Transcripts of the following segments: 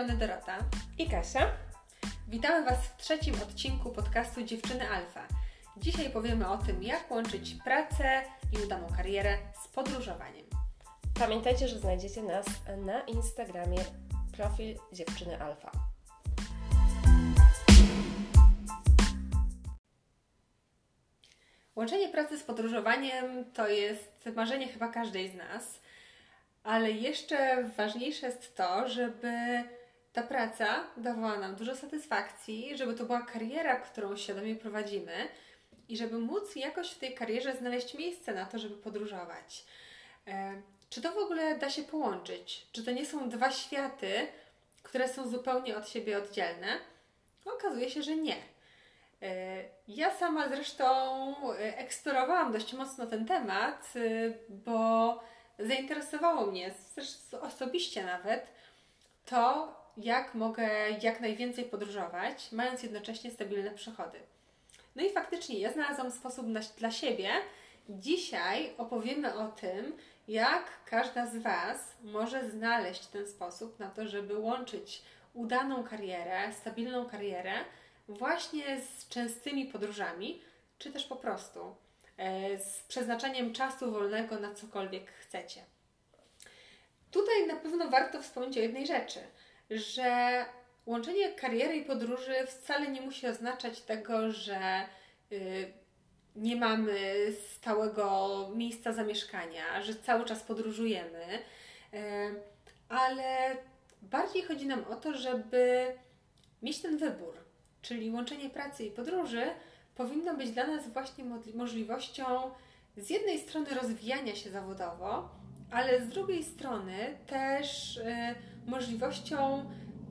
strony Dorota i Kasia. Witamy Was w trzecim odcinku podcastu Dziewczyny Alfa. Dzisiaj powiemy o tym, jak łączyć pracę i udaną karierę z podróżowaniem. Pamiętajcie, że znajdziecie nas na Instagramie profil Dziewczyny Alfa. Łączenie pracy z podróżowaniem to jest marzenie chyba każdej z nas, ale jeszcze ważniejsze jest to, żeby ta praca dawała nam dużo satysfakcji, żeby to była kariera, którą świadomie prowadzimy i żeby móc jakoś w tej karierze znaleźć miejsce na to, żeby podróżować. E, czy to w ogóle da się połączyć? Czy to nie są dwa światy, które są zupełnie od siebie oddzielne? Okazuje się, że nie. E, ja sama zresztą e, eksplorowałam dość mocno ten temat, bo zainteresowało mnie, zresztą osobiście nawet, to, jak mogę jak najwięcej podróżować, mając jednocześnie stabilne przychody. No i faktycznie ja znalazłam sposób na, dla siebie. Dzisiaj opowiemy o tym, jak każda z Was może znaleźć ten sposób na to, żeby łączyć udaną karierę, stabilną karierę właśnie z częstymi podróżami, czy też po prostu e, z przeznaczeniem czasu wolnego na cokolwiek chcecie. Tutaj na pewno warto wspomnieć o jednej rzeczy, że łączenie kariery i podróży wcale nie musi oznaczać tego, że y, nie mamy stałego miejsca zamieszkania, że cały czas podróżujemy, y, ale bardziej chodzi nam o to, żeby mieć ten wybór, czyli łączenie pracy i podróży powinno być dla nas właśnie możliwością z jednej strony rozwijania się zawodowo, ale z drugiej strony też y, możliwością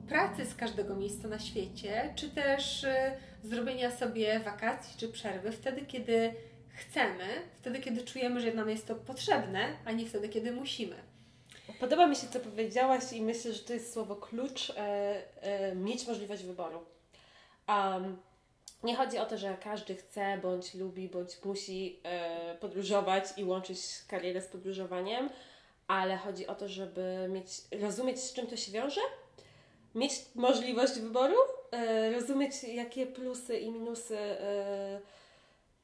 pracy z każdego miejsca na świecie, czy też y, zrobienia sobie wakacji czy przerwy wtedy, kiedy chcemy, wtedy, kiedy czujemy, że nam jest to potrzebne, a nie wtedy, kiedy musimy. Podoba mi się, co powiedziałaś, i myślę, że to jest słowo klucz e, e, mieć możliwość wyboru. Um, nie chodzi o to, że każdy chce, bądź lubi, bądź musi e, podróżować i łączyć karierę z podróżowaniem, ale chodzi o to, żeby mieć, rozumieć, z czym to się wiąże, mieć możliwość wyboru, e, rozumieć, jakie plusy i minusy e,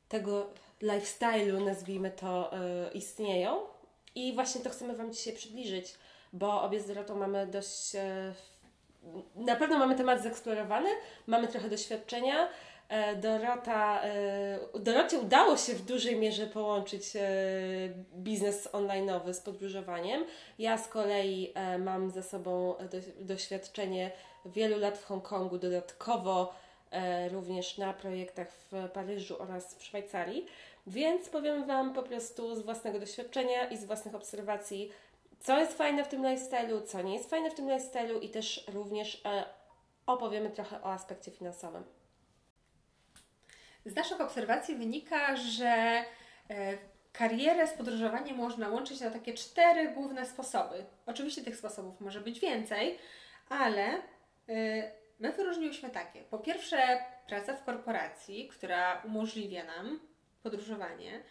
tego lifestyle'u, nazwijmy to, e, istnieją. I właśnie to chcemy Wam dzisiaj przybliżyć, bo obie z Dorotą mamy dość. Na pewno mamy temat zeksplorowany, mamy trochę doświadczenia, Dorota, e, Dorocie udało się w dużej mierze połączyć e, biznes online'owy z podróżowaniem. Ja z kolei mam za sobą doświadczenie wielu lat w Hongkongu, dodatkowo również na projektach w Paryżu oraz w Szwajcarii. Więc powiem Wam po prostu z własnego doświadczenia i z własnych obserwacji, co jest fajne w tym lifestyle'u, co nie jest fajne w tym lifestyle'u i też również opowiemy trochę o aspekcie finansowym. Z naszych obserwacji wynika, że e, karierę z podróżowaniem można łączyć na takie cztery główne sposoby. Oczywiście tych sposobów może być więcej, ale e, my wyróżniłyśmy takie. Po pierwsze, praca w korporacji, która umożliwia nam podróżowanie.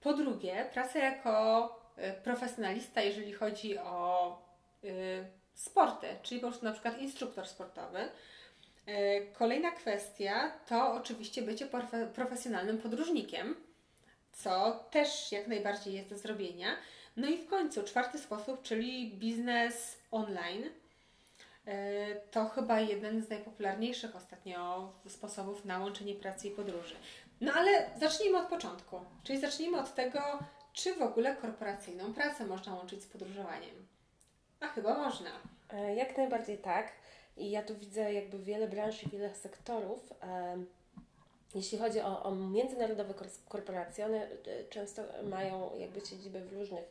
Po drugie, praca jako e, profesjonalista, jeżeli chodzi o sporty, czyli po prostu na przykład instruktor sportowy. E, kolejna kwestia to oczywiście bycie profesjonalnym podróżnikiem, co też jak najbardziej jest do zrobienia. No i w końcu czwarty sposób, czyli biznes online. E, to chyba jeden z najpopularniejszych ostatnio sposobów na łączenie pracy i podróży. No ale zacznijmy od początku, czyli zacznijmy od tego, czy w ogóle korporacyjną pracę można łączyć z podróżowaniem. A chyba można. E, jak najbardziej tak. I ja tu widzę jakby wiele branż i wiele sektorów. Jeśli chodzi o, o międzynarodowe korporacje, one e, często mają jakby siedzibę w różnych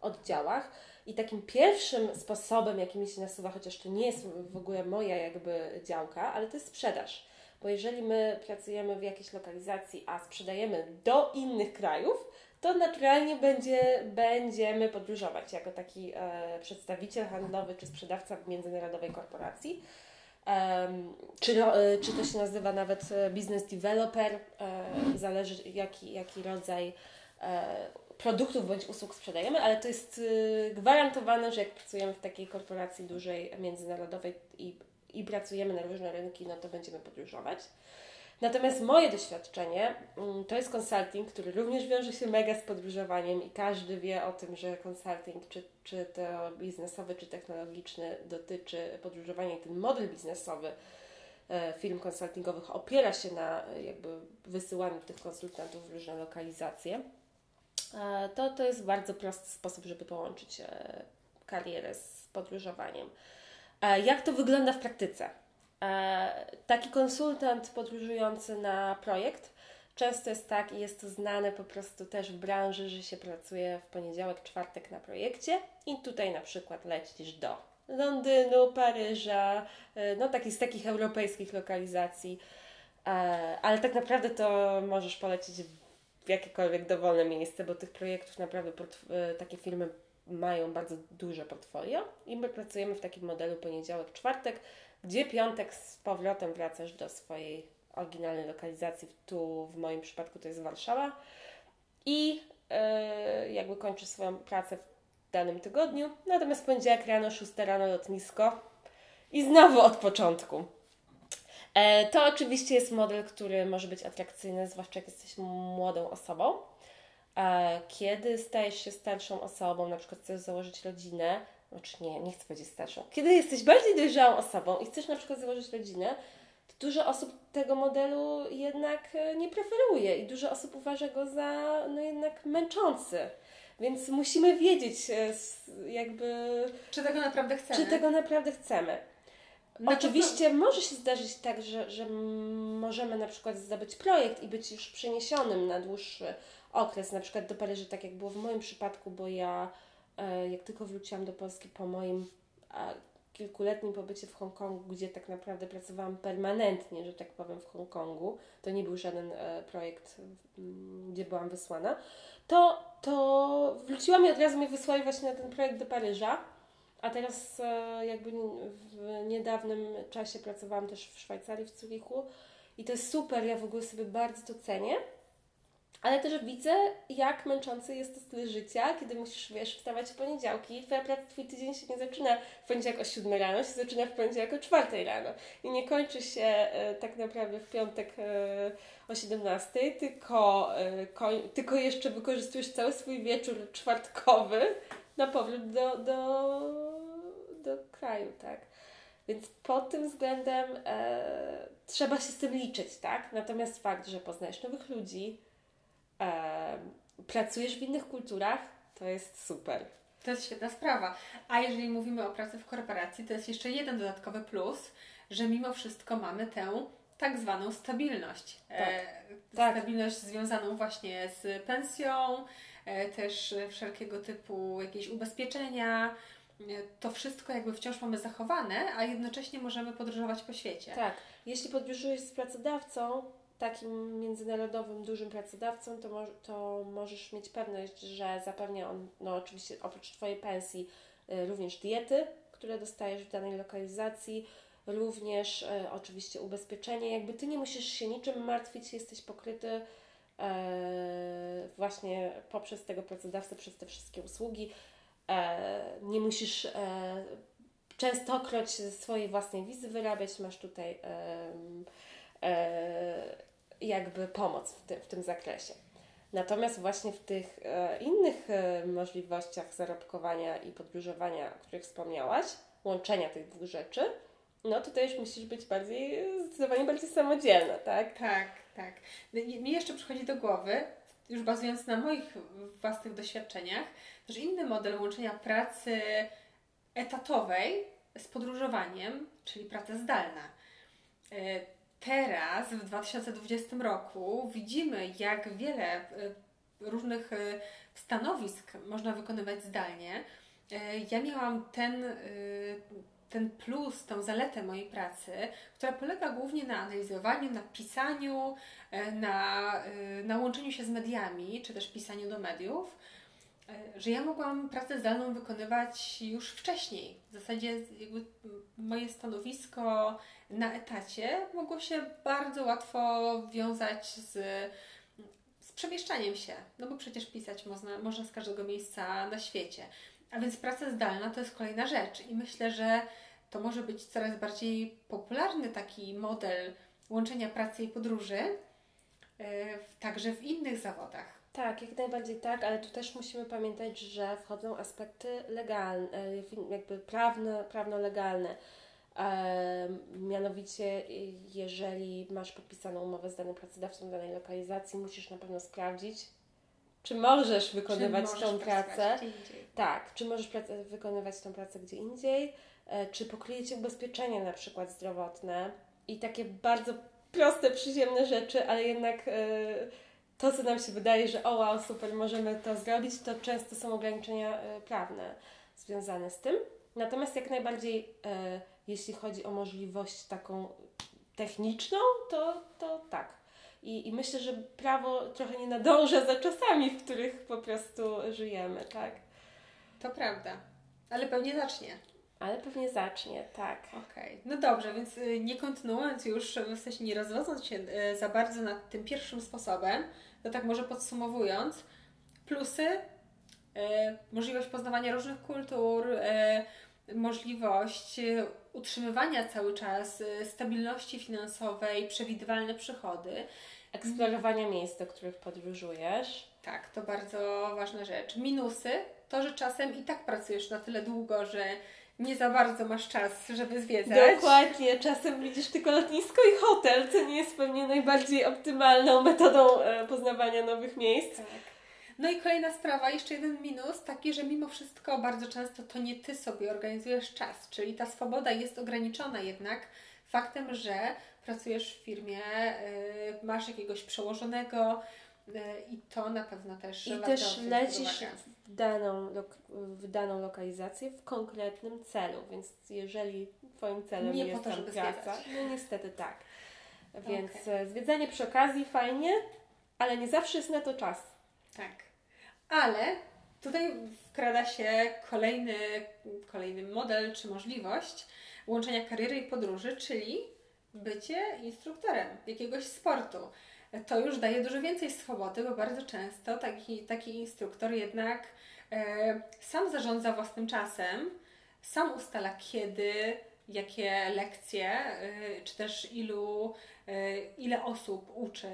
oddziałach i takim pierwszym sposobem, jaki mi się nasuwa, chociaż to nie jest w ogóle moja jakby działka, ale to jest sprzedaż. Bo jeżeli my pracujemy w jakiejś lokalizacji, a sprzedajemy do innych krajów, to naturalnie będzie, będziemy podróżować jako taki e, przedstawiciel handlowy czy sprzedawca międzynarodowej korporacji. Czy, e, czy to się nazywa nawet e, business developer, e, zależy jaki, jaki rodzaj produktów bądź usług sprzedajemy, ale to jest gwarantowane, że jak pracujemy w takiej korporacji dużej, międzynarodowej i, i pracujemy na różne rynki, no to będziemy podróżować. Natomiast moje doświadczenie mm, to jest konsulting, który również wiąże się mega z podróżowaniem i każdy wie o tym, że konsulting, czy, czy to biznesowy, czy technologiczny, dotyczy podróżowania i ten model biznesowy e, firm konsultingowych opiera się na e, jakby wysyłaniu tych konsultantów w różne lokalizacje. E, to, to jest bardzo prosty sposób, żeby połączyć karierę z podróżowaniem. Jak to wygląda w praktyce? E, taki konsultant podróżujący na projekt często jest tak i jest to znane po prostu też w branży, że się pracuje w poniedziałek, czwartek na projekcie i tutaj na przykład lecisz do Londynu, Paryża, e, no takich, z takich europejskich lokalizacji, e, ale tak naprawdę to możesz polecieć w jakiekolwiek dowolne miejsce, bo tych projektów naprawdę takie firmy mają bardzo duże portfolio i my pracujemy w takim modelu poniedziałek, czwartek, gdzie piątek z powrotem wracasz do swojej oryginalnej lokalizacji. Tu w moim przypadku to jest Warszawa. I yy, jakby kończysz swoją pracę w danym tygodniu. Natomiast poniedziałek rano, 6 rano lotnisko i znowu od początku. E, to oczywiście jest model, który może być atrakcyjny, zwłaszcza jak jesteś młodą osobą. E, kiedy stajesz się starszą osobą, na przykład chcesz założyć rodzinę, znaczy nie, nie chcę powiedzieć starszą. Kiedy jesteś bardziej dojrzałą osobą i chcesz na przykład założyć rodzinę, to dużo osób tego modelu jednak e, nie preferuje i dużo osób uważa go za no jednak męczący. Więc musimy wiedzieć e, jakby... Czy tego naprawdę chcemy. Czy tego naprawdę chcemy. Oczywiście to... może się zdarzyć tak, że, że możemy na przykład zdobyć projekt i być już przeniesionym na dłuższy okres, na przykład do Paryża, tak jak było w moim przypadku, bo ja jak tylko wróciłam do Polski po moim kilkuletnim pobycie w Hongkongu, gdzie tak naprawdę pracowałam permanentnie, że tak powiem, w Hongkongu, to nie był żaden e, projekt, gdzie byłam wysłana, to, to wróciłam i od razu mnie wysłali właśnie na ten projekt do Paryża. A teraz e, jakby w niedawnym czasie pracowałam też w Szwajcarii, w Zurichu i to jest super, ja w ogóle sobie bardzo to cenię ale też widzę, jak męczący jest to styl życia, kiedy musisz, wiesz, wstawać w poniedziałki. Twoja praca, twój tydzień się nie zaczyna w poniedziałek o 7 rano, się zaczyna w poniedziałek o 4 rano. I nie kończy się e, tak naprawdę w piątek e, o 17, tylko, e, ko, tylko jeszcze wykorzystujesz cały swój wieczór czwartkowy na powrót do, do, do kraju, tak? Więc pod tym względem e, trzeba się z tym liczyć, tak? Natomiast fakt, że poznajesz nowych ludzi, e, pracujesz w innych kulturach, to jest super. To jest świetna sprawa. A jeżeli mówimy o pracy w korporacji, to jest jeszcze jeden dodatkowy plus, że mimo wszystko mamy tę tak zwaną stabilność. E, tak. E, tak. Stabilność związaną właśnie z pensją, e, też wszelkiego typu jakieś ubezpieczenia. E, to wszystko jakby wciąż mamy zachowane, a jednocześnie możemy podróżować po świecie. Tak. Jeśli podróżujesz z pracodawcą, takim międzynarodowym, dużym pracodawcą, to, mo to możesz mieć pewność, że zapewnia on, no oczywiście oprócz Twojej pensji, y, również diety, które dostajesz w danej lokalizacji, również y, oczywiście ubezpieczenie. Jakby Ty nie musisz się niczym martwić, jesteś pokryty y, właśnie poprzez tego pracodawcę, przez te wszystkie usługi. nie musisz częstokroć swojej własnej wizy wyrabiać, masz tutaj jakby pomoc w, ty, w tym zakresie. Natomiast właśnie w tych e, innych e, możliwościach zarobkowania i podróżowania, o których wspomniałaś, łączenia tych dwóch rzeczy, no tutaj już musisz być bardziej, zdecydowanie bardziej samodzielna, tak? Tak, tak. Mi jeszcze przychodzi do głowy, już bazując na moich własnych doświadczeniach, też inny model łączenia pracy etatowej z podróżowaniem, czyli praca zdalna. Teraz, w 2020 roku, widzimy, jak wiele e, różnych e, stanowisk można wykonywać zdalnie. E, ja miałam ten, ten plus, tą zaletę mojej pracy, która polega głównie na analizowaniu, na pisaniu, na, na łączeniu się z mediami, czy też pisaniu do mediów że ja mogłam pracę zdalną wykonywać już wcześniej. W zasadzie moje stanowisko na etacie mogło się bardzo łatwo wiązać z, z przemieszczaniem się, no bo przecież pisać można, można z każdego miejsca na świecie. A więc praca zdalna to jest kolejna rzecz i myślę, że to może być coraz bardziej popularny taki model łączenia pracy i podróży, yy, także w innych zawodach. Tak, jak najbardziej tak, ale tu też musimy pamiętać, że wchodzą aspekty legalne, e, jakby prawne, prawno-legalne. E, mianowicie, jeżeli masz podpisaną umowę z danym pracodawcą w danej lokalizacji, musisz na pewno sprawdzić, czy możesz wykonywać czy tą pracę. Tak, czy możesz wykonywać tą pracę gdzie indziej, e, czy pokryje Cię ubezpieczenie na przykład zdrowotne i takie bardzo proste, przyziemne rzeczy, ale jednak e, to, co nam się wydaje, że o wow, super, możemy to zrobić, to często są ograniczenia e, prawne związane z tym. Natomiast jak najbardziej, e, jeśli chodzi o możliwość taką techniczną, to, to tak. I, I myślę, że prawo trochę nie nadąża za czasami, w których po prostu żyjemy, tak? To prawda. Ale pewnie zacznie. Ale pewnie zacznie, tak. Okej, okay. no dobrze, więc y, nie kontynuując już, w sensie nie rozwodząc się y, za bardzo nad tym pierwszym sposobem, to tak może podsumowując, plusy, y, możliwość poznawania różnych kultur, możliwość utrzymywania cały czas stabilności finansowej, przewidywalne przychody. Eksplorowania miejsc, do których podróżujesz. Tak, to bardzo ważna rzecz. Minusy to, że czasem i tak pracujesz na tyle długo, że nie za bardzo masz czas, żeby zwiedzać. Dokładnie, czasem widzisz tylko lotnisko i hotel, co nie jest pewnie najbardziej optymalną metodą e, poznawania nowych miejsc. Tak. No i kolejna sprawa, jeszcze jeden minus, taki, że mimo wszystko bardzo często to nie Ty sobie organizujesz czas, czyli ta swoboda jest ograniczona jednak faktem, że pracujesz w firmie, yy, masz jakiegoś przełożonego, I to na pewno też I też lecisz w daną, w daną lokalizację w konkretnym celu, więc jeżeli Twoim celem nie jest po to, tam praca, no niestety tak. Więc okay. E, zwiedzanie przy okazji fajnie, ale nie zawsze jest na to czas. Tak. Ale tutaj wkrada się kolejny, kolejny model czy możliwość łączenia kariery i podróży, czyli bycie instruktorem jakiegoś sportu to już daje dużo więcej swobody, bo bardzo często taki, taki instruktor jednak e, sam zarządza własnym czasem, sam ustala kiedy, jakie lekcje, e, czy też ilu, e, ile osób uczy,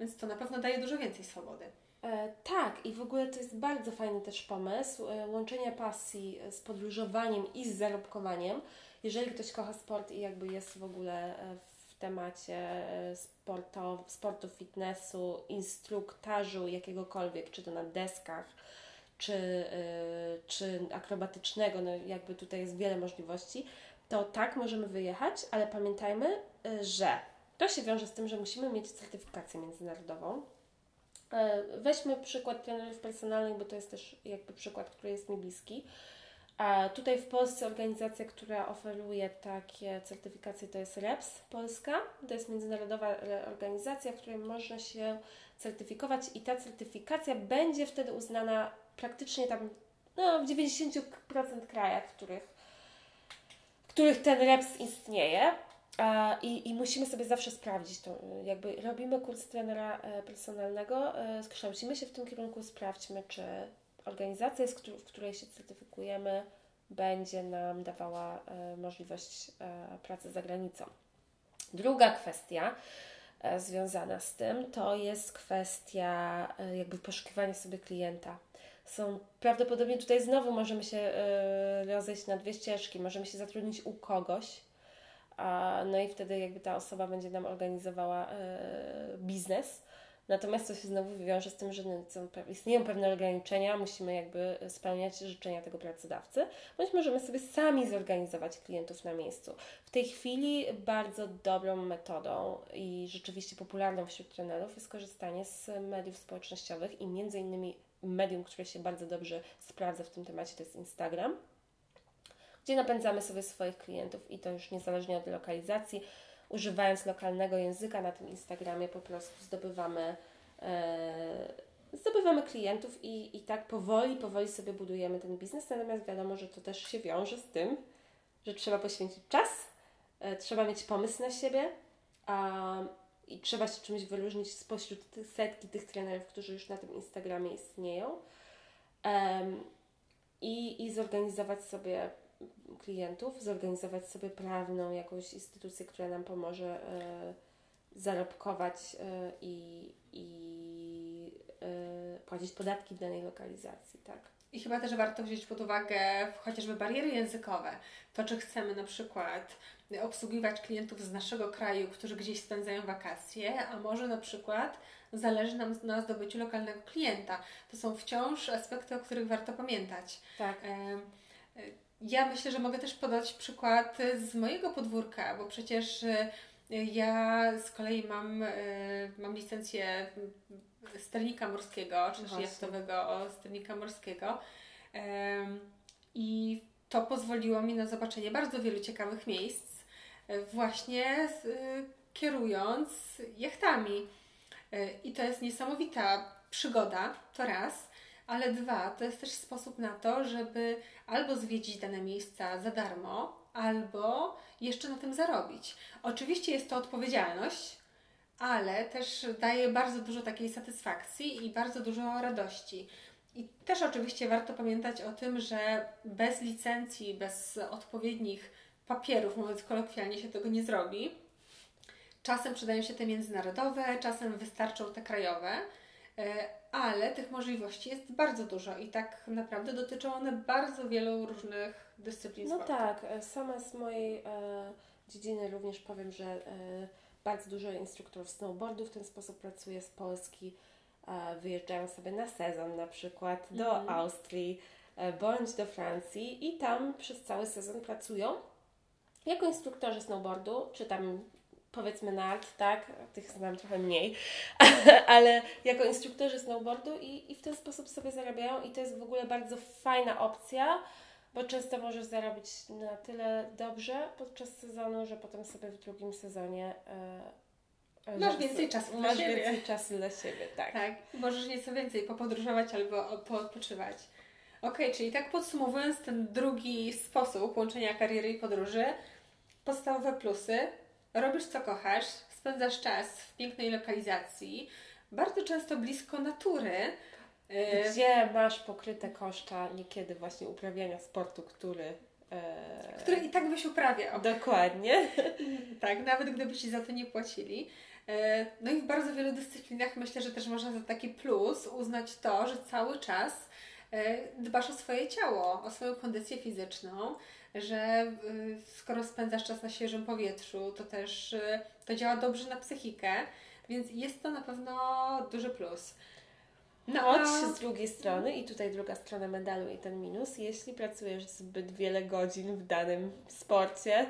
więc to na pewno daje dużo więcej swobody. E, tak, i w ogóle to jest bardzo fajny też pomysł e, łączenia pasji z podróżowaniem i z zarobkowaniem. Jeżeli ktoś kocha sport i jakby jest w ogóle e, temacie e, sportu, sportu fitnessu, instruktażu jakiegokolwiek, czy to na deskach, czy, yy, czy akrobatycznego, no jakby tutaj jest wiele możliwości, to tak możemy wyjechać, ale pamiętajmy, yy, że to się wiąże z tym, że musimy mieć certyfikację międzynarodową. Weźmy przykład trenerów personalnych, bo to jest też jakby przykład, który jest mi bliski. A tutaj w Polsce organizacja, która oferuje takie certyfikacje to jest REPS Polska. To jest międzynarodowa organizacja, w której można się certyfikować i ta certyfikacja będzie wtedy uznana praktycznie tam no, w 90% krajach, w których, w których ten REPS istnieje. I, I musimy sobie zawsze sprawdzić to. Jakby robimy kurs trenera e, personalnego, e, kształcimy się w tym kierunku, sprawdźmy, czy organizacja, w której się certyfikujemy, będzie nam dawała e, możliwość e, pracy za granicą. Druga kwestia e, związana z tym to jest kwestia jakby poszukiwania sobie klienta. Są prawdopodobnie tutaj znowu możemy się rozejść na dwie ścieżki. Możemy się zatrudnić u kogoś, no i wtedy jakby ta osoba będzie nam organizowała biznes Natomiast to się znowu wiąże z tym, że istnieją pewne ograniczenia, musimy jakby spełniać życzenia tego pracodawcy, bądź możemy sobie sami zorganizować klientów na miejscu. W tej chwili bardzo dobrą metodą i rzeczywiście popularną wśród trenerów jest korzystanie z mediów społecznościowych i między innymi medium, które się bardzo dobrze sprawdza w tym temacie, to jest Instagram, gdzie napędzamy sobie swoich klientów i to już niezależnie od lokalizacji używając lokalnego języka na tym Instagramie po prostu zdobywamy, e, zdobywamy klientów i, i tak powoli, powoli sobie budujemy ten biznes. Natomiast wiadomo, że to też się wiąże z tym, że trzeba poświęcić czas, e, trzeba mieć pomysł na siebie. A i trzeba się czymś wyróżnić spośród tych setki tych trenerów, którzy już na tym Instagramie istnieją. I, I zorganizować sobie klientów, zorganizować sobie prawną jakąś instytucję, która nam pomoże y, zarobkować y, i, y, płacić podatki w danej lokalizacji, tak. I chyba też warto wziąć pod uwagę chociażby bariery językowe. To, czy chcemy na przykład obsługiwać klientów z naszego kraju, którzy gdzieś spędzają wakacje, a może na przykład zależy nam na zdobyciu lokalnego klienta. To są wciąż aspekty, o których warto pamiętać. Tak. Ja myślę, że mogę też podać przykład z mojego podwórka, bo przecież e, ja z kolei mam, e, mam licencję sternika morskiego, czy też jachtowego sternika morskiego. I to pozwoliło mi na zobaczenie bardzo wielu ciekawych miejsc, e, właśnie kierując jachtami. I to jest niesamowita przygoda, to raz, ale dwa, to jest też sposób na to, żeby albo zwiedzić dane miejsca za darmo, albo jeszcze na tym zarobić. Oczywiście jest to odpowiedzialność, ale też daje bardzo dużo takiej satysfakcji i bardzo dużo radości. I też oczywiście warto pamiętać o tym, że bez licencji, bez odpowiednich papierów, mówiąc kolokwialnie, się tego nie zrobi. Czasem przydają się te międzynarodowe, czasem wystarczą te krajowe, e, ale tych możliwości jest bardzo dużo i tak naprawdę dotyczą one bardzo wielu różnych dyscyplin no sportu. No tak, e, sama z mojej e, dziedziny również powiem, że e, bardzo dużo instruktorów snowboardu w ten sposób pracuje z Polski. E, wyjeżdżają sobie na sezon na przykład do mm. Austrii e, bądź do Francji i tam przez cały sezon pracują jako instruktorzy snowboardu, czy tam powiedzmy nart, tak, tych znam trochę mniej, ale jako instruktorzy snowboardu i, i w ten sposób sobie zarabiają i to jest w ogóle bardzo fajna opcja, bo często możesz zarobić na tyle dobrze podczas sezonu, że potem sobie w drugim sezonie e, Masz więcej czasu dla masz siebie. więcej czasu dla siebie, tak. Tak, możesz nieco więcej popodróżować albo poodpoczywać. Ok, czyli tak podsumowując ten drugi sposób łączenia kariery i podróży, podstawowe plusy robisz co kochasz, spędzasz czas w pięknej lokalizacji, bardzo często blisko natury. Y, Gdzie masz pokryte koszta niekiedy właśnie uprawiania sportu, który e... który i tak byś uprawiał. Dokładnie. tak, nawet gdyby Ci za to nie płacili. E, no i w bardzo wielu dyscyplinach myślę, że też można za taki plus uznać to, że cały czas e, dbasz o swoje ciało, o swoją kondycję fizyczną, że y, skoro spędzasz czas na świeżym powietrzu, to też y, to działa dobrze na psychikę, więc jest to na pewno duży plus. No, a... z drugiej strony, i tutaj druga strona medalu i ten minus, jeśli pracujesz zbyt wiele godzin w danym sporcie,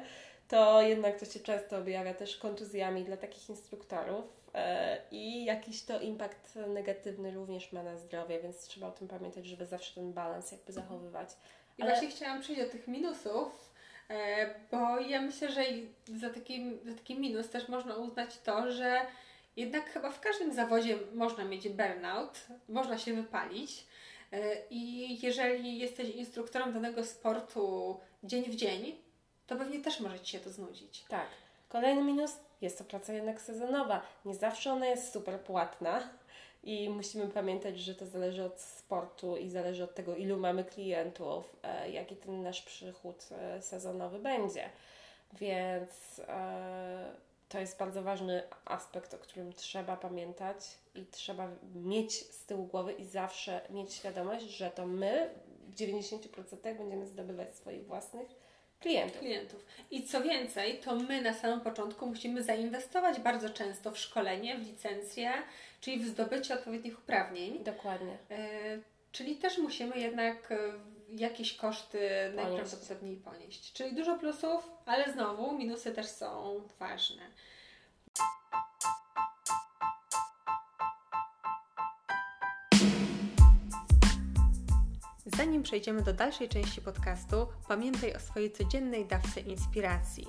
to jednak to się często objawia też kontuzjami dla takich instruktorów e, i jakiś to impact negatywny również ma na zdrowie, więc trzeba o tym pamiętać, żeby zawsze ten balans jakby zachowywać. I Ale... właśnie chciałam przejść do tych minusów, e, bo ja myślę, że za taki, za taki minus też można uznać to, że jednak chyba w każdym zawodzie można mieć burnout, można się wypalić. E, I jeżeli jesteś instruktorem danego sportu dzień w dzień, to pewnie też może Ci się to znudzić. Tak. Kolejny minus jest to praca jednak sezonowa. Nie zawsze ona jest super płatna i musimy pamiętać, że to zależy od sportu i zależy od tego, ilu mamy klientów, e, jaki ten nasz przychód e, sezonowy będzie. Więc e, to jest bardzo ważny aspekt, o którym trzeba pamiętać i trzeba mieć z tyłu głowy i zawsze mieć świadomość, że to my w 90% będziemy zdobywać swoich własnych klientów. klientów. I co więcej, to my na samym początku musimy zainwestować bardzo często w szkolenie, w licencję, czyli w zdobycie odpowiednich uprawnień. Dokładnie. E, czyli też musimy jednak e, jakieś koszty ponieść. najprawdopodobniej ponieść. Czyli dużo plusów, ale znowu minusy też są ważne. Zanim przejdziemy do dalszej części podcastu, pamiętaj o swojej codziennej dawce inspiracji.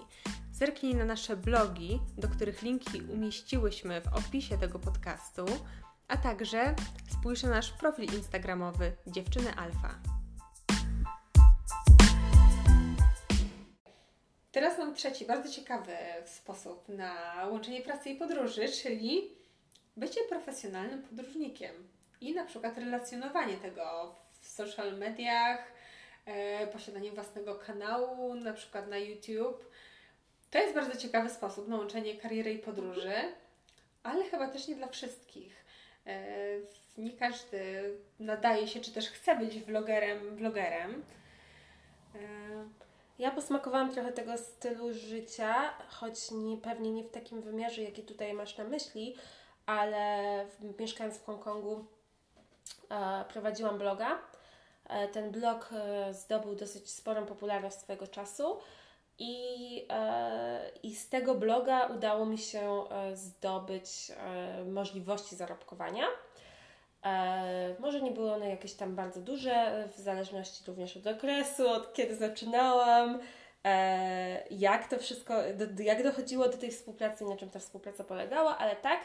Zerknij na nasze blogi, do których linki umieściłyśmy w opisie tego podcastu, a także spójrz na nasz profil instagramowy Dziewczyny Alfa. teraz mam trzeci, bardzo ciekawy sposób na łączenie pracy i podróży, czyli bycie profesjonalnym podróżnikiem i na przykład relacjonowanie tego w social mediach, e, posiadanie własnego kanału, na przykład na YouTube. To jest bardzo ciekawy sposób na łączenie kariery i podróży, ale chyba też nie dla wszystkich. E, nie każdy nadaje się, czy też chce być vlogerem, vlogerem. E, ja posmakowałam trochę tego stylu życia, choć nie, pewnie nie w takim wymiarze, jaki tutaj masz na myśli, ale w, mieszkając w Hongkongu e, prowadziłam bloga. E, ten blog e, zdobył dosyć sporą popularność swojego czasu i, e, i z tego bloga udało mi się zdobyć możliwości zarobkowania. może nie były one jakieś tam bardzo duże, w zależności również od okresu, od kiedy zaczynałam, jak to wszystko, jak dochodziło do tej współpracy na czym ta współpraca polegała, ale tak.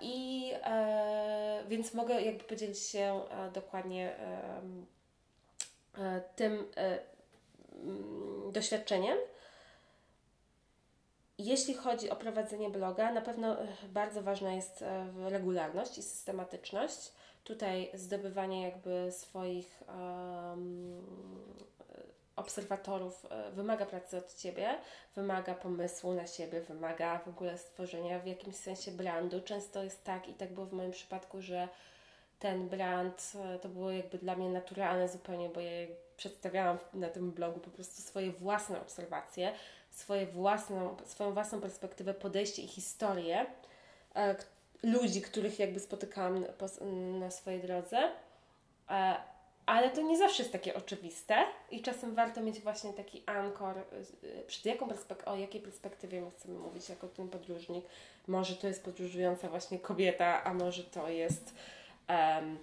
I więc mogę jakby podzielić się dokładnie tym, Mm, doświadczeniem. Jeśli chodzi o prowadzenie bloga, na pewno e, bardzo ważna jest e, regularność i systematyczność. Tutaj zdobywanie jakby swoich um, obserwatorów e, wymaga pracy od Ciebie, wymaga pomysłu na siebie, wymaga w ogóle stworzenia w jakimś sensie brandu. Często jest tak i tak było w moim przypadku, że ten brand to było jakby dla mnie naturalne zupełnie, bo ja przedstawiałam na tym blogu po prostu swoje własne obserwacje, swoje własną, swoją własną perspektywę, podejście i historię e, ludzi, których jakby spotykałam na swojej drodze. Ale to nie zawsze jest takie oczywiste i czasem warto mieć właśnie taki ankor, e, przed jaką perspek- o jakiej perspektywie my chcemy mówić jako ten podróżnik. Może to jest podróżująca właśnie kobieta, a może to jest um,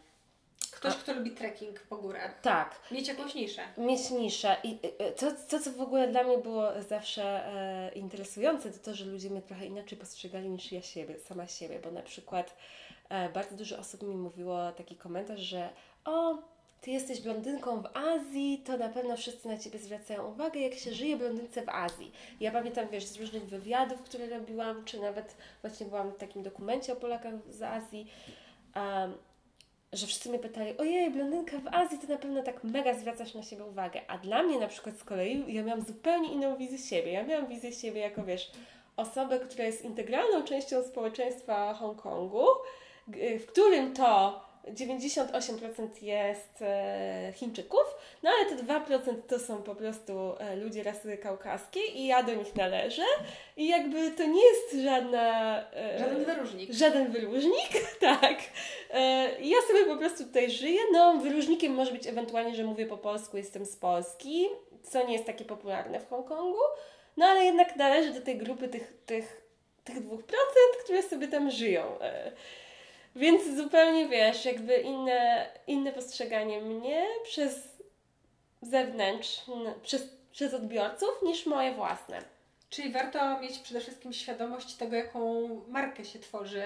Ktoś, kto lubi trekking po górach. Tak. Mieć jakąś niszę. Mieć niszę. I y, y, to, to co w ogóle dla mnie było zawsze e, interesujące, to to, że ludzie mnie trochę inaczej postrzegali niż ja siebie, sama siebie, bo na przykład e, bardzo dużo osób mi mówiło taki komentarz, że o, ty jesteś blondynką w Azji, to na pewno wszyscy na Ciebie zwracają uwagę, jak się żyje blondynce w Azji. Ja pamiętam, wiesz, z różnych wywiadów, które robiłam, czy nawet właśnie byłam w takim dokumencie o Polakach z Azji, um, że wszyscy mnie pytali, ojej, blondynka w Azji, to na pewno tak mega zwracasz na siebie uwagę. A dla mnie na przykład z kolei, ja miałam zupełnie inną wizję siebie. Ja miałam wizję siebie jako, wiesz, osobę, która jest integralną częścią społeczeństwa Hongkongu, w którym to 98% jest e, Chińczyków, no ale te 2% to są po prostu e, ludzie rasy kaukaskiej i ja do nich należę i jakby to nie jest żadna... E, żaden wyróżnik. Żaden wyróżnik, tak. Ja sobie po prostu tutaj żyję, no wyróżnikiem może być ewentualnie, że mówię po polsku, jestem z Polski, co nie jest takie popularne w Hongkongu, no ale jednak należę do tej grupy tych, tych, tych 2%, które sobie tam żyją. Więc zupełnie wiesz, jakby inne, inne postrzeganie mnie przez zewnątrz, przez, przez odbiorców niż moje własne. Czyli warto mieć przede wszystkim świadomość tego, jaką markę się tworzy,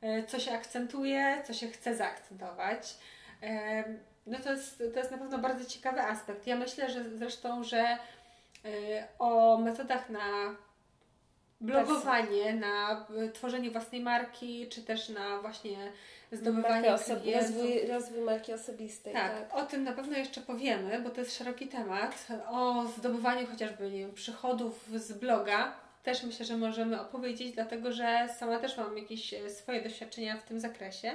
e, co się akcentuje, co się chce zaakcentować. E, no to jest, to jest na pewno bardzo ciekawy aspekt. Ja myślę, że zresztą, że e, o metodach na blogowanie, na tworzenie własnej marki, czy też na właśnie zdobywanie osobi- rozwój, rozwój marki osobistej. Tak, tak, o tym na pewno jeszcze powiemy, bo to jest szeroki temat. O zdobywaniu chociażby nie wiem, przychodów z bloga też myślę, że możemy opowiedzieć, dlatego że sama też mam jakieś e, swoje doświadczenia w tym zakresie.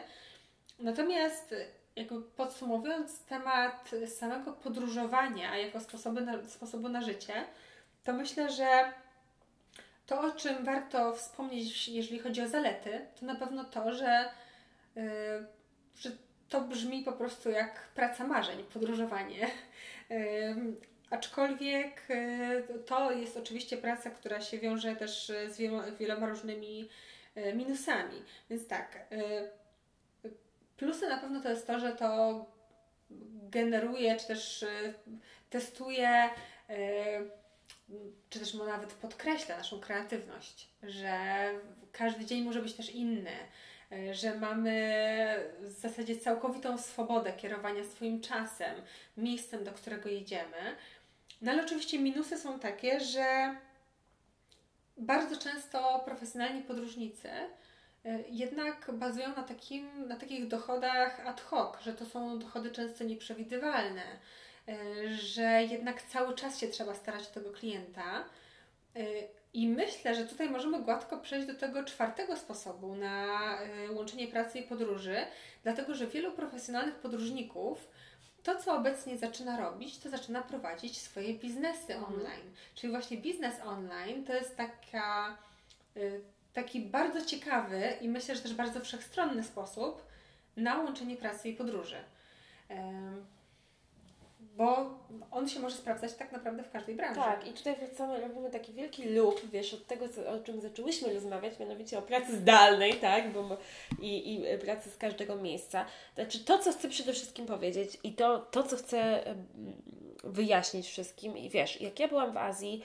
Natomiast jakby podsumowując temat samego podróżowania jako sposobu na, sposobu na życie, to myślę, że to, o czym warto wspomnieć, jeżeli chodzi o zalety, to na pewno to, że, yy, że to brzmi po prostu jak praca marzeń, podróżowanie. Yy, aczkolwiek yy, to jest oczywiście praca, która się wiąże też z wieloma, różnymi yy, minusami. Więc tak, yy, plusy na pewno to jest to, że to generuje, czy też testuje czy też nawet podkreśla naszą kreatywność, że każdy dzień może być też inny, e, że mamy w zasadzie całkowitą swobodę kierowania swoim czasem, miejscem, do którego jedziemy. No ale oczywiście minusy są takie, że bardzo często profesjonalni podróżnicy y, jednak bazują na, takim, na takich dochodach ad hoc, że to są dochody często nieprzewidywalne, że jednak cały czas się trzeba starać o tego klienta. Y, I myślę, że tutaj możemy gładko przejść do tego czwartego sposobu na łączenie pracy i podróży, dlatego że wielu profesjonalnych podróżników to, co obecnie zaczyna robić, to zaczyna prowadzić swoje biznesy mhm. online. Czyli właśnie biznes online to jest taka, y, taki bardzo ciekawy i myślę, że też bardzo wszechstronny sposób na łączenie pracy i podróży bo on się może sprawdzać tak naprawdę w każdej branży. Tak, i tutaj wracamy, robimy taki wielki loop, wiesz, od tego, co, o czym zaczęłyśmy rozmawiać, mianowicie o pracy zdalnej, tak, bo, i, i pracy z każdego miejsca. Znaczy to, co chcę przede wszystkim powiedzieć i to, to co chcę wyjaśnić wszystkim i wiesz, jak ja byłam w Azji,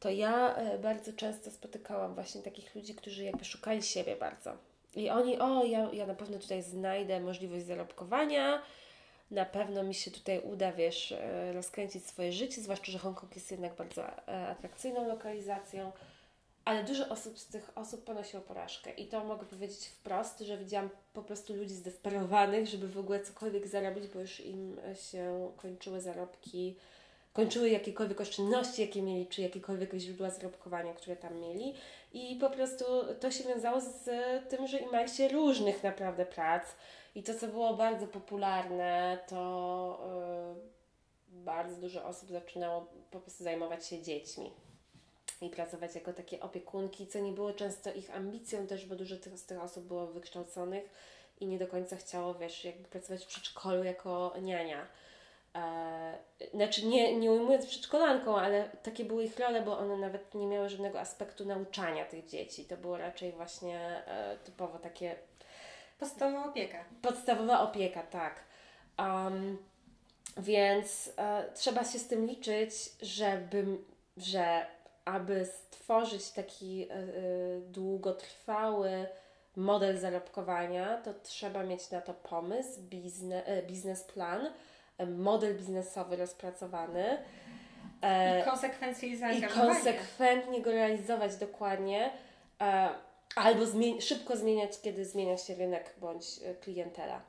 to ja e, bardzo często spotykałam właśnie takich ludzi, którzy jakby szukali siebie bardzo. I oni, o, ja, ja na pewno tutaj znajdę możliwość zarobkowania, na pewno mi się tutaj uda, wiesz, e, rozkręcić swoje życie, zwłaszcza, że Hongkong jest jednak bardzo e, atrakcyjną lokalizacją, ale dużo osób z tych osób ponosiło porażkę. I to mogę powiedzieć wprost, że widziałam po prostu ludzi zdesperowanych, żeby w ogóle cokolwiek zarobić, bo już im się kończyły zarobki, kończyły jakiekolwiek oszczędności, jakie mieli, czy jakiekolwiek źródła zarobkowania, które tam mieli. I po prostu to się wiązało z tym, że imali się różnych naprawdę prac, i to, co było bardzo popularne, to yy, bardzo dużo osób zaczynało po prostu zajmować się dziećmi i pracować jako takie opiekunki, co nie było często ich ambicją też, bo dużo tych, z tych osób było wykształconych i nie do końca chciało, wiesz, jakby pracować w przedszkolu jako niania. E, znaczy nie, nie ujmując przedszkolanką, ale takie były ich role, bo one nawet nie miały żadnego aspektu nauczania tych dzieci. To było raczej właśnie e, typowo takie Podstawowa opieka. Podstawowa opieka, tak. Um, więc e, trzeba się z tym liczyć, żeby, że aby stworzyć taki e, e długotrwały model zarobkowania, to trzeba mieć na to pomysł, biznes, e, biznesplan, e, model biznesowy rozpracowany. E, I zaangażowanie. I konsekwentnie go realizować dokładnie. Albo szybko zmieniać, kiedy zmienia się rynek bądź e, klientela.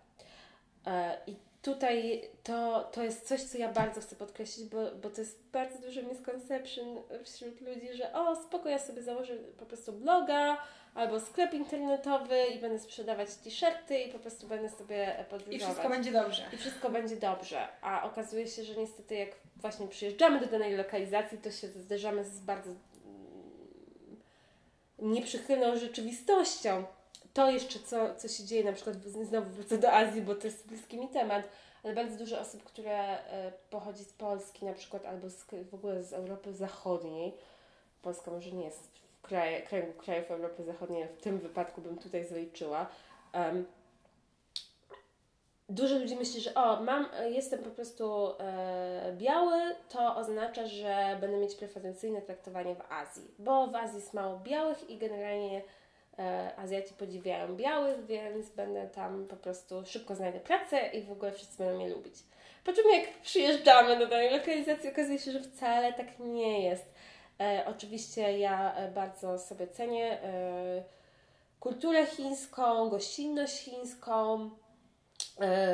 E, I tutaj to, to jest coś, co ja bardzo chcę podkreślić, bo, bo to jest bardzo duży misconception wśród ludzi, że o, spoko, ja sobie założę po prostu bloga albo sklep internetowy i będę sprzedawać t-shirty i po prostu będę sobie podróżować. I wszystko będzie dobrze. I wszystko będzie dobrze. A okazuje się, że niestety jak właśnie przyjeżdżamy do danej lokalizacji, to się zderzamy z bardzo nieprzychylną rzeczywistością. To jeszcze, co, co się dzieje, na przykład znowu wrócę do Azji, bo to jest bliski mi temat, ale bardzo dużo osób, które e, pochodzi z Polski na przykład, albo z, w ogóle z Europy Zachodniej, Polska może nie jest w kraju, kręgu krajów Europy Zachodniej, w tym wypadku bym tutaj zaliczyła, um, dużo ludzi myśli, że o, mam, jestem po prostu e, biały, to oznacza, że będę mieć preferencyjne traktowanie w Azji, bo w Azji jest mało białych i generalnie e, Azjaci podziwiają białych, więc będę tam po prostu szybko znajdę pracę i w ogóle wszyscy będą mnie lubić. Po czym jak przyjeżdżamy do danej lokalizacji, okazuje się, że wcale tak nie jest. E, oczywiście ja e, bardzo sobie cenię e, kulturę chińską, gościnność chińską,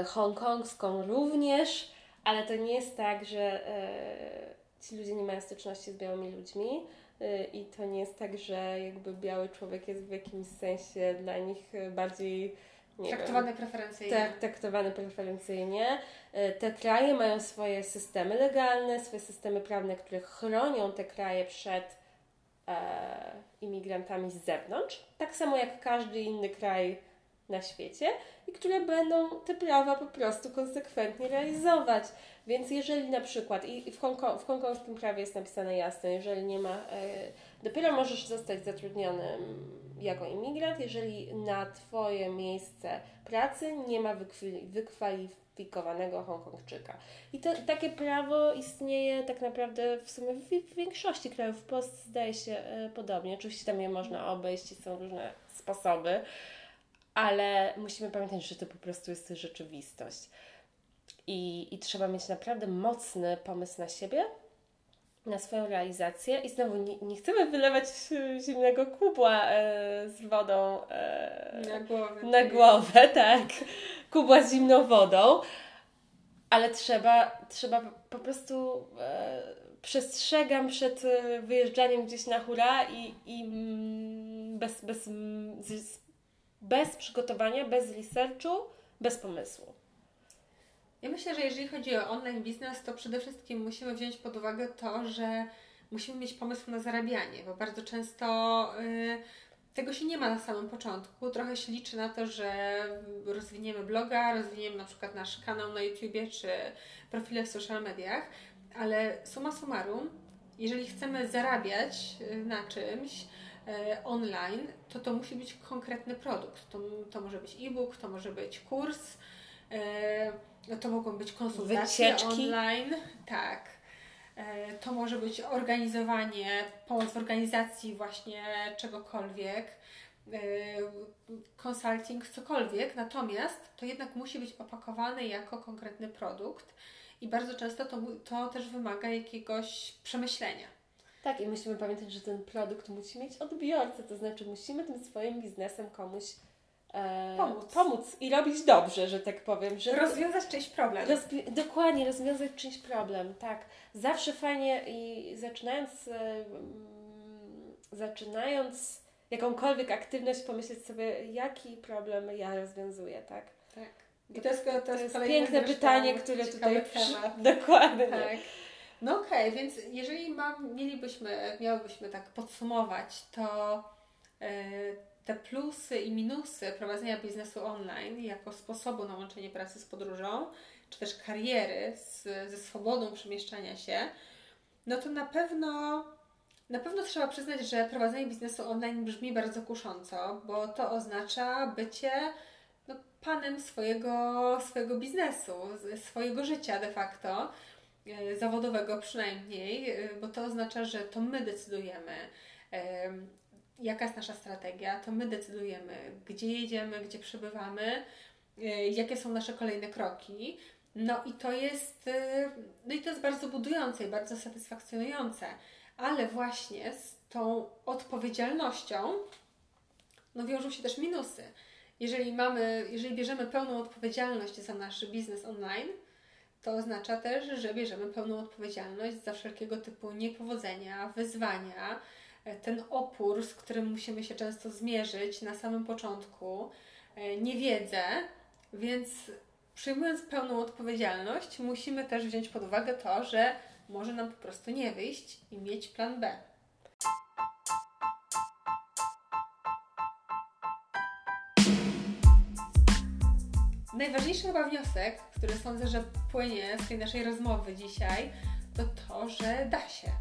hongkongską również, ale to nie jest tak, że e, ci ludzie nie mają styczności z białymi ludźmi. E, I to nie jest tak, że jakby biały człowiek jest w jakimś sensie dla nich bardziej traktowany wiem, preferencyjnie. Tak, traktowany preferencyjnie. E, te kraje mają swoje systemy legalne, swoje systemy prawne, które chronią te kraje przed e, imigrantami z zewnątrz. Tak samo jak każdy inny kraj na świecie i które będą te prawa po prostu konsekwentnie realizować. Więc jeżeli na przykład, i w, Hongkong, w hongkongskim prawie jest napisane jasno, jeżeli nie ma, e, dopiero możesz zostać zatrudniony jako imigrant, jeżeli na Twoje miejsce pracy nie ma wykwalifikowanego Hongkongczyka. I to, takie prawo istnieje tak naprawdę w sumie w, w większości krajów. W Polsce zdaje się e, podobnie. Oczywiście tam je można obejść i są różne sposoby ale musimy pamiętać, że to po prostu jest rzeczywistość. I, I trzeba mieć naprawdę mocny pomysł na siebie na swoją realizację i znowu nie, nie chcemy wylewać zimnego kubła e, z wodą e, na głowę. Na głowę, tak. Kubła z zimną wodą, ale trzeba, trzeba po prostu e, przestrzegam przed wyjeżdżaniem gdzieś na hura i, i mm, bez, bez, bez przygotowania, bez researchu, bez pomysłu. Ja myślę, że jeżeli chodzi o online biznes, to przede wszystkim musimy wziąć pod uwagę to, że musimy mieć pomysł na zarabianie, bo bardzo często y, tego się nie ma na samym początku. Trochę się liczy na to, że rozwiniemy bloga, rozwiniemy na przykład nasz kanał na YouTubie czy profile w social mediach, ale suma summarum, jeżeli chcemy zarabiać y, na czymś, online, to to musi być konkretny produkt. To, to może być e-book, to może być kurs, no to mogą być konsultacje Wycieczki. online, tak. E, to może być organizowanie, pomoc w organizacji właśnie czegokolwiek, e, consulting, cokolwiek, natomiast to jednak musi być opakowane jako konkretny produkt i bardzo często to, to też wymaga jakiegoś przemyślenia. Tak, i musimy pamiętać, że ten produkt musi mieć odbiorcę, to znaczy musimy tym swoim biznesem komuś e, pomóc. pomóc i robić dobrze, że tak powiem. Że rozwiązać czyjś problem. Dokładnie, rozwiązać czyjś problem, tak. Zawsze fajnie i zaczynając, e, zaczynając jakąkolwiek aktywność, pomyśleć sobie, jaki problem ja rozwiązuję, tak. Tak. I to jest, to jest, to jest piękne pytanie, które tutaj przy... Dokładnie. Tak. No okej, okay, więc jeżeli mam, mielibyśmy, miałybyśmy tak podsumować, to yy, te plusy i minusy prowadzenia biznesu online jako sposobu na łączenie pracy z podróżą, czy też kariery z, ze swobodą przemieszczania się, no to na pewno, na pewno trzeba przyznać, że prowadzenie biznesu online brzmi bardzo kusząco, bo to oznacza bycie no, panem swojego, swojego biznesu, swojego życia de facto, e, zawodowego przynajmniej, e, bo to oznacza, że to my decydujemy jaka jest nasza strategia, to my decydujemy, gdzie jedziemy, gdzie przebywamy, jakie są nasze kolejne kroki. No i to jest, no i to jest bardzo budujące i bardzo satysfakcjonujące, ale właśnie z tą odpowiedzialnością no wiążą się też minusy. Jeżeli mamy, jeżeli bierzemy pełną odpowiedzialność za nasz biznes online, to oznacza też, że bierzemy pełną odpowiedzialność za wszelkiego typu niepowodzenia, wyzwania, E, ten opór, z którym musimy się często zmierzyć na samym początku, e, niewiedzę, więc przyjmując pełną odpowiedzialność, musimy też wziąć pod uwagę to, że może nam po prostu nie wyjść i mieć plan B. Najważniejszy chyba wniosek, który sądzę, że płynie z tej naszej rozmowy dzisiaj, to to, że da się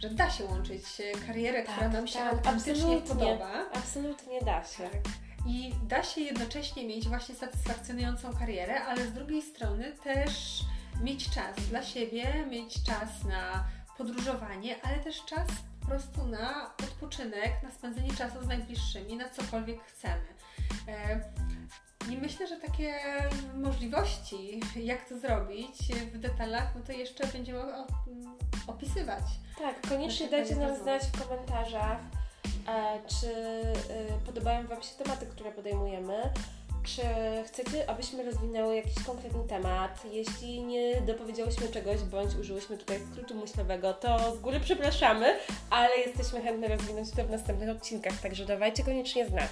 że da się łączyć karierę, tak, która nam się tak, autentycznie podoba. Absolutnie da się. Tak. I da się jednocześnie mieć właśnie satysfakcjonującą karierę, ale z drugiej strony też mieć czas dla siebie, mieć czas na podróżowanie, ale też czas po prostu na odpoczynek, na spędzenie czasu z najbliższymi, na cokolwiek chcemy. I myślę, że takie możliwości, jak to zrobić w detalach, no to jeszcze będziemy opisywać. Tak, koniecznie dajcie nam znać w komentarzach, e, czy e, podobają Wam się tematy, które podejmujemy. Czy chcecie, abyśmy rozwinęły jakiś konkretny temat? Jeśli nie dopowiedziałyśmy czegoś, bądź użyłyśmy tutaj skrótu myślowego, to z góry przepraszamy, ale jesteśmy chętne rozwinąć to w następnych odcinkach, także dawajcie koniecznie znać.